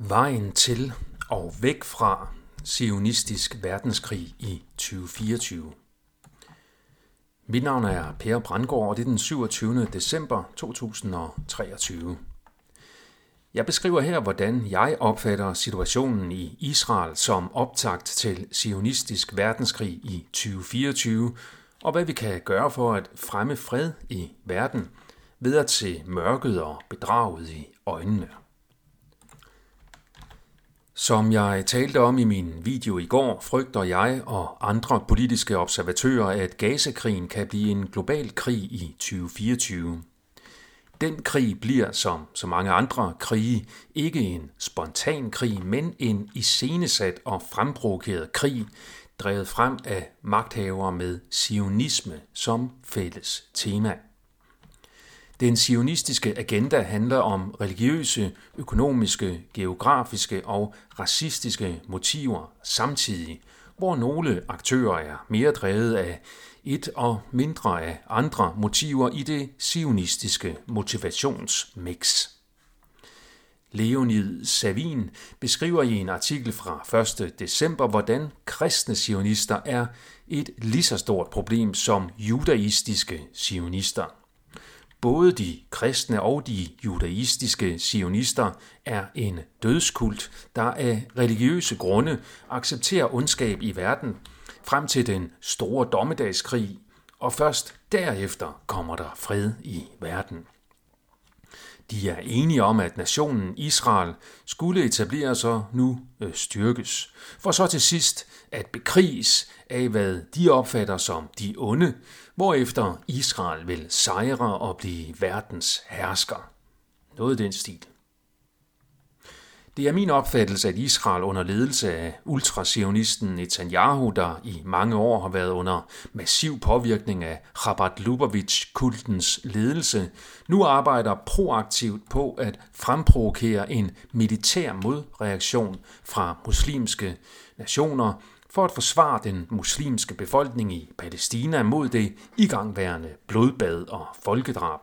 Vejen til og væk fra sionistisk verdenskrig i 2024. Mit navn er Per Brandgaard, og det er den 27. december 2023. Jeg beskriver her, hvordan jeg opfatter situationen i Israel som optakt til sionistisk verdenskrig i 2024, og hvad vi kan gøre for at fremme fred i verden ved at se mørket og bedraget i øjnene. Som jeg talte om i min video i går, frygter jeg og andre politiske observatører, at Gazakrigen kan blive en global krig i 2024. Den krig bliver, som så mange andre krige, ikke en spontan krig, men en iscenesat og fremprovokeret krig, drevet frem af magthavere med sionisme som fælles tema. Den sionistiske agenda handler om religiøse, økonomiske, geografiske og racistiske motiver samtidig, hvor nogle aktører er mere drevet af et og mindre af andre motiver i det sionistiske motivationsmix. Leonid Savin beskriver i en artikel fra 1. december, hvordan kristne sionister er et lige så stort problem som judaistiske sionister. Både de kristne og de judaistiske sionister er en dødskult, der af religiøse grunde accepterer ondskab i verden frem til den store dommedagskrig, og først derefter kommer der fred i verden. De er enige om, at nationen Israel skulle etableres og nu øh, styrkes, for så til sidst at bekriges af, hvad de opfatter som de onde, hvorefter Israel vil sejre og blive verdens hersker. Noget i den stil. Det er min opfattelse, at Israel under ledelse af ultrasionisten Netanyahu, der i mange år har været under massiv påvirkning af Chabad Lubavitch-kultens ledelse, nu arbejder proaktivt på at fremprovokere en militær modreaktion fra muslimske nationer for at forsvare den muslimske befolkning i Palæstina mod det igangværende blodbad og folkedrab.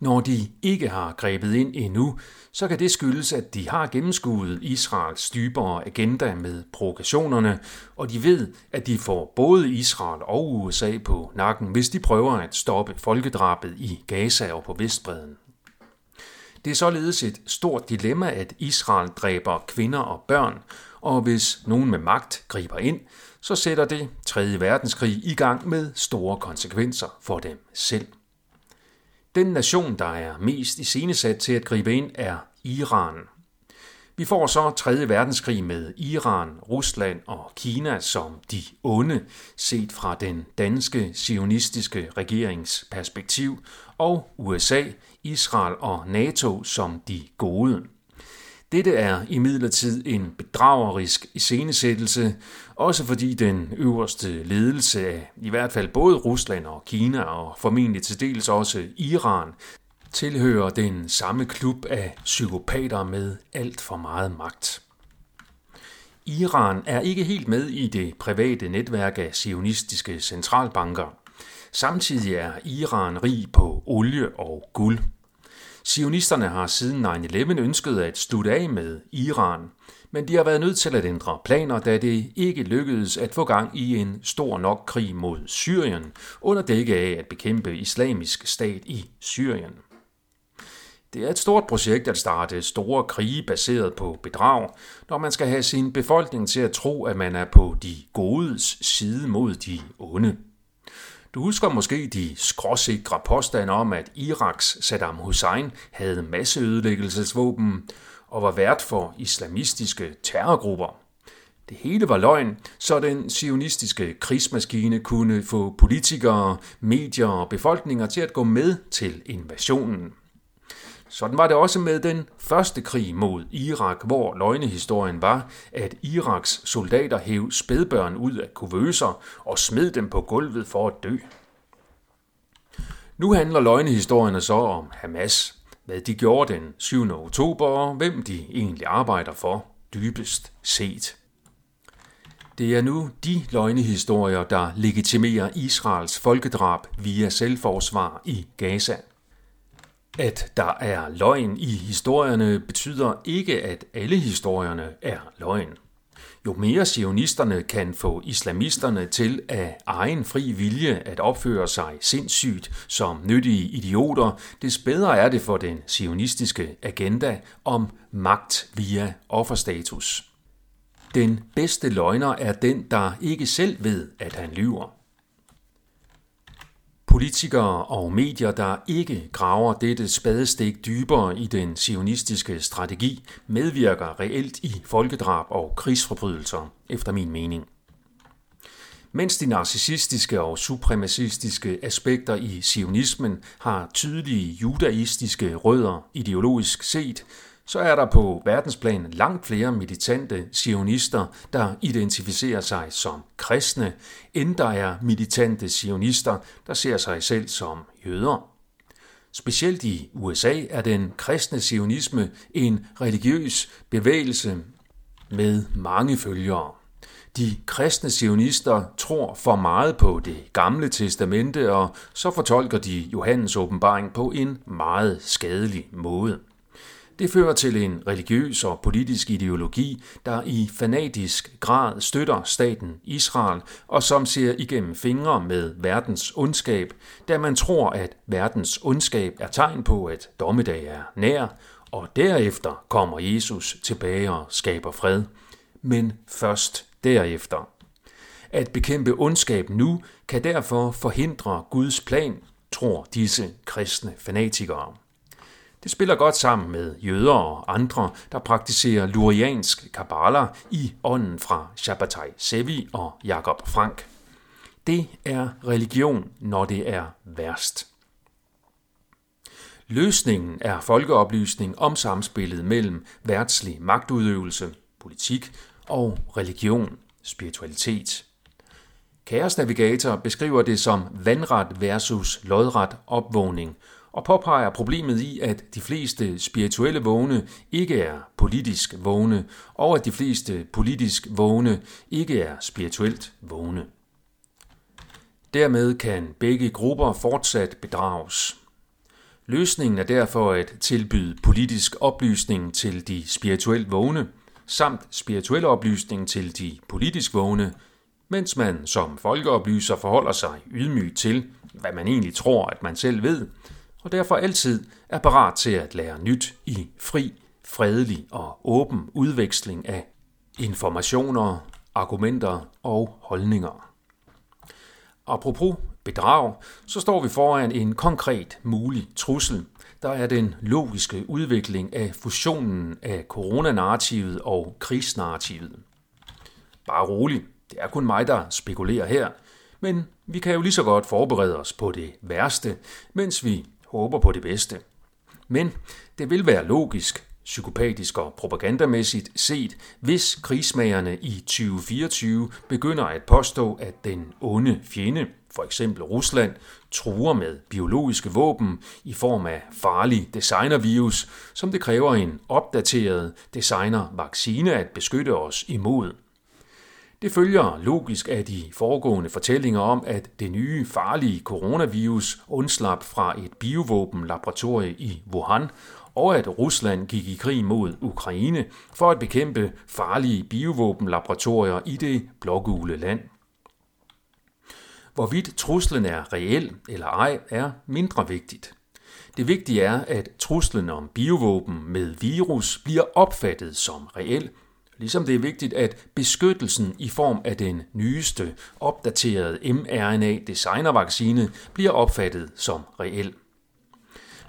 Når de ikke har grebet ind endnu, så kan det skyldes, at de har gennemskuet Israels dybere agenda med provokationerne, og de ved, at de får både Israel og USA på nakken, hvis de prøver at stoppe folkedrabet i Gaza og på Vestbreden. Det er således et stort dilemma, at Israel dræber kvinder og børn, og hvis nogen med magt griber ind, så sætter det 3. verdenskrig i gang med store konsekvenser for dem selv. Den nation, der er mest iscenesat til at gribe ind, er Iran. Vi får så 3. verdenskrig med Iran, Rusland og Kina som de onde, set fra den danske sionistiske regerings perspektiv, og USA, Israel og NATO som de gode. Dette er imidlertid en bedragerisk iscenesættelse, også fordi den øverste ledelse af i hvert fald både Rusland og Kina og formentlig til dels også Iran tilhører den samme klub af psykopater med alt for meget magt. Iran er ikke helt med i det private netværk af sionistiske centralbanker. Samtidig er Iran rig på olie og guld. Sionisterne har siden 9-11 ønsket at slutte af med Iran, men de har været nødt til at ændre planer, da det ikke lykkedes at få gang i en stor nok krig mod Syrien, under dække af at bekæmpe islamisk stat i Syrien. Det er et stort projekt at starte store krige baseret på bedrag, når man skal have sin befolkning til at tro, at man er på de godes side mod de onde. Du husker måske de skråsikre påstande om, at Iraks Saddam Hussein havde masseødelæggelsesvåben og var vært for islamistiske terrorgrupper. Det hele var løgn, så den sionistiske krigsmaskine kunne få politikere, medier og befolkninger til at gå med til invasionen. Sådan var det også med den første krig mod Irak, hvor løgnehistorien var, at Iraks soldater hæv spædbørn ud af kuvøser og smed dem på gulvet for at dø. Nu handler løgnehistorierne så om Hamas, hvad de gjorde den 7. oktober og hvem de egentlig arbejder for, dybest set. Det er nu de løgnehistorier, der legitimerer Israels folkedrab via selvforsvar i Gaza. At der er løgn i historierne betyder ikke, at alle historierne er løgn. Jo mere sionisterne kan få islamisterne til af egen fri vilje at opføre sig sindssygt som nyttige idioter, des bedre er det for den sionistiske agenda om magt via offerstatus. Den bedste løgner er den, der ikke selv ved, at han lyver. Politikere og medier, der ikke graver dette spadestik dybere i den sionistiske strategi, medvirker reelt i folkedrab og krigsforbrydelser, efter min mening. Mens de narcissistiske og supremacistiske aspekter i sionismen har tydelige judaistiske rødder ideologisk set, så er der på verdensplan langt flere militante sionister, der identificerer sig som kristne, end der er militante sionister, der ser sig selv som jøder. Specielt i USA er den kristne sionisme en religiøs bevægelse med mange følgere. De kristne sionister tror for meget på det gamle testamente, og så fortolker de Johannes åbenbaring på en meget skadelig måde. Det fører til en religiøs og politisk ideologi, der i fanatisk grad støtter staten Israel, og som ser igennem fingre med verdens ondskab, da man tror, at verdens ondskab er tegn på, at dommedag er nær, og derefter kommer Jesus tilbage og skaber fred. Men først derefter. At bekæmpe ondskab nu kan derfor forhindre Guds plan, tror disse kristne fanatikere. Det spiller godt sammen med jøder og andre, der praktiserer luriansk kabbala i ånden fra Shabbatai Sevi og Jakob Frank. Det er religion, når det er værst. Løsningen er folkeoplysning om samspillet mellem værtslig magtudøvelse, politik og religion, spiritualitet. Kaos Navigator beskriver det som vandret versus lodret opvågning, og påpeger problemet i, at de fleste spirituelle vågne ikke er politisk vågne, og at de fleste politisk vågne ikke er spirituelt vågne. Dermed kan begge grupper fortsat bedrages. Løsningen er derfor at tilbyde politisk oplysning til de spirituelt vågne, samt spirituel oplysning til de politisk vågne, mens man som folkeoplyser forholder sig ydmygt til, hvad man egentlig tror, at man selv ved, og derfor altid er parat til at lære nyt i fri, fredelig og åben udveksling af informationer, argumenter og holdninger. Apropos bedrag, så står vi foran en konkret mulig trussel, der er den logiske udvikling af fusionen af coronanarrativet og krigsnarrativet. Bare rolig, det er kun mig, der spekulerer her, men vi kan jo lige så godt forberede os på det værste, mens vi håber på det bedste. Men det vil være logisk, psykopatisk og propagandamæssigt set, hvis krigsmagerne i 2024 begynder at påstå, at den onde fjende, for eksempel Rusland, truer med biologiske våben i form af farlig designervirus, som det kræver en opdateret designervaccine at beskytte os imod. Det følger logisk af de foregående fortællinger om, at det nye farlige coronavirus undslap fra et biovåbenlaboratorie i Wuhan, og at Rusland gik i krig mod Ukraine for at bekæmpe farlige biovåbenlaboratorier i det blågule land. Hvorvidt truslen er reel eller ej, er mindre vigtigt. Det vigtige er, at truslen om biovåben med virus bliver opfattet som reel Ligesom det er vigtigt, at beskyttelsen i form af den nyeste, opdaterede mRNA-designervaccine bliver opfattet som reel.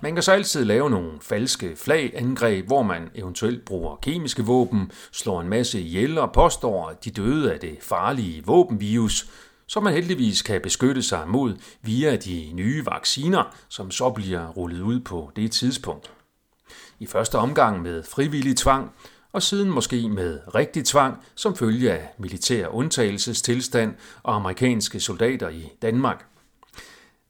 Man kan så altid lave nogle falske flagangreb, hvor man eventuelt bruger kemiske våben, slår en masse ihjel og påstår, at de døde af det farlige våbenvirus, som man heldigvis kan beskytte sig mod via de nye vacciner, som så bliver rullet ud på det tidspunkt. I første omgang med frivillig tvang, og siden måske med rigtig tvang som følge af militær undtagelsestilstand og amerikanske soldater i Danmark.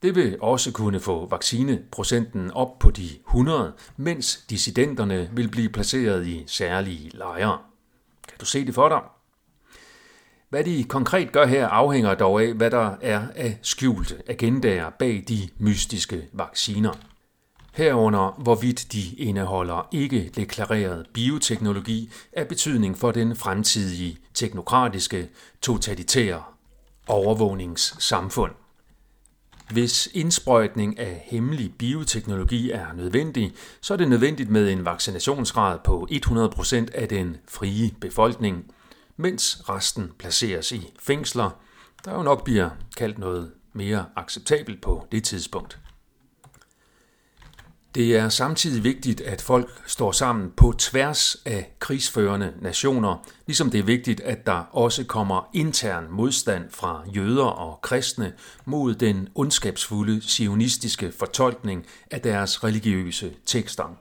Det vil også kunne få vaccineprocenten op på de 100, mens dissidenterne vil blive placeret i særlige lejre. Kan du se det for dig? Hvad de konkret gør her afhænger dog af, hvad der er af skjulte agendaer bag de mystiske vacciner herunder hvorvidt de indeholder ikke deklareret bioteknologi af betydning for den fremtidige teknokratiske, totalitære overvågningssamfund. Hvis indsprøjtning af hemmelig bioteknologi er nødvendig, så er det nødvendigt med en vaccinationsgrad på 100% af den frie befolkning, mens resten placeres i fængsler, der jo nok bliver kaldt noget mere acceptabelt på det tidspunkt. Det er samtidig vigtigt, at folk står sammen på tværs af krigsførende nationer, ligesom det er vigtigt, at der også kommer intern modstand fra jøder og kristne mod den ondskabsfulde sionistiske fortolkning af deres religiøse tekster.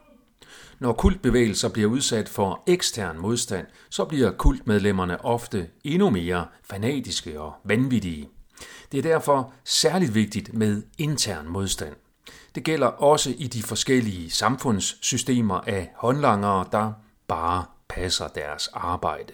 Når kultbevægelser bliver udsat for ekstern modstand, så bliver kultmedlemmerne ofte endnu mere fanatiske og vanvittige. Det er derfor særligt vigtigt med intern modstand. Det gælder også i de forskellige samfundssystemer af håndlangere, der bare passer deres arbejde.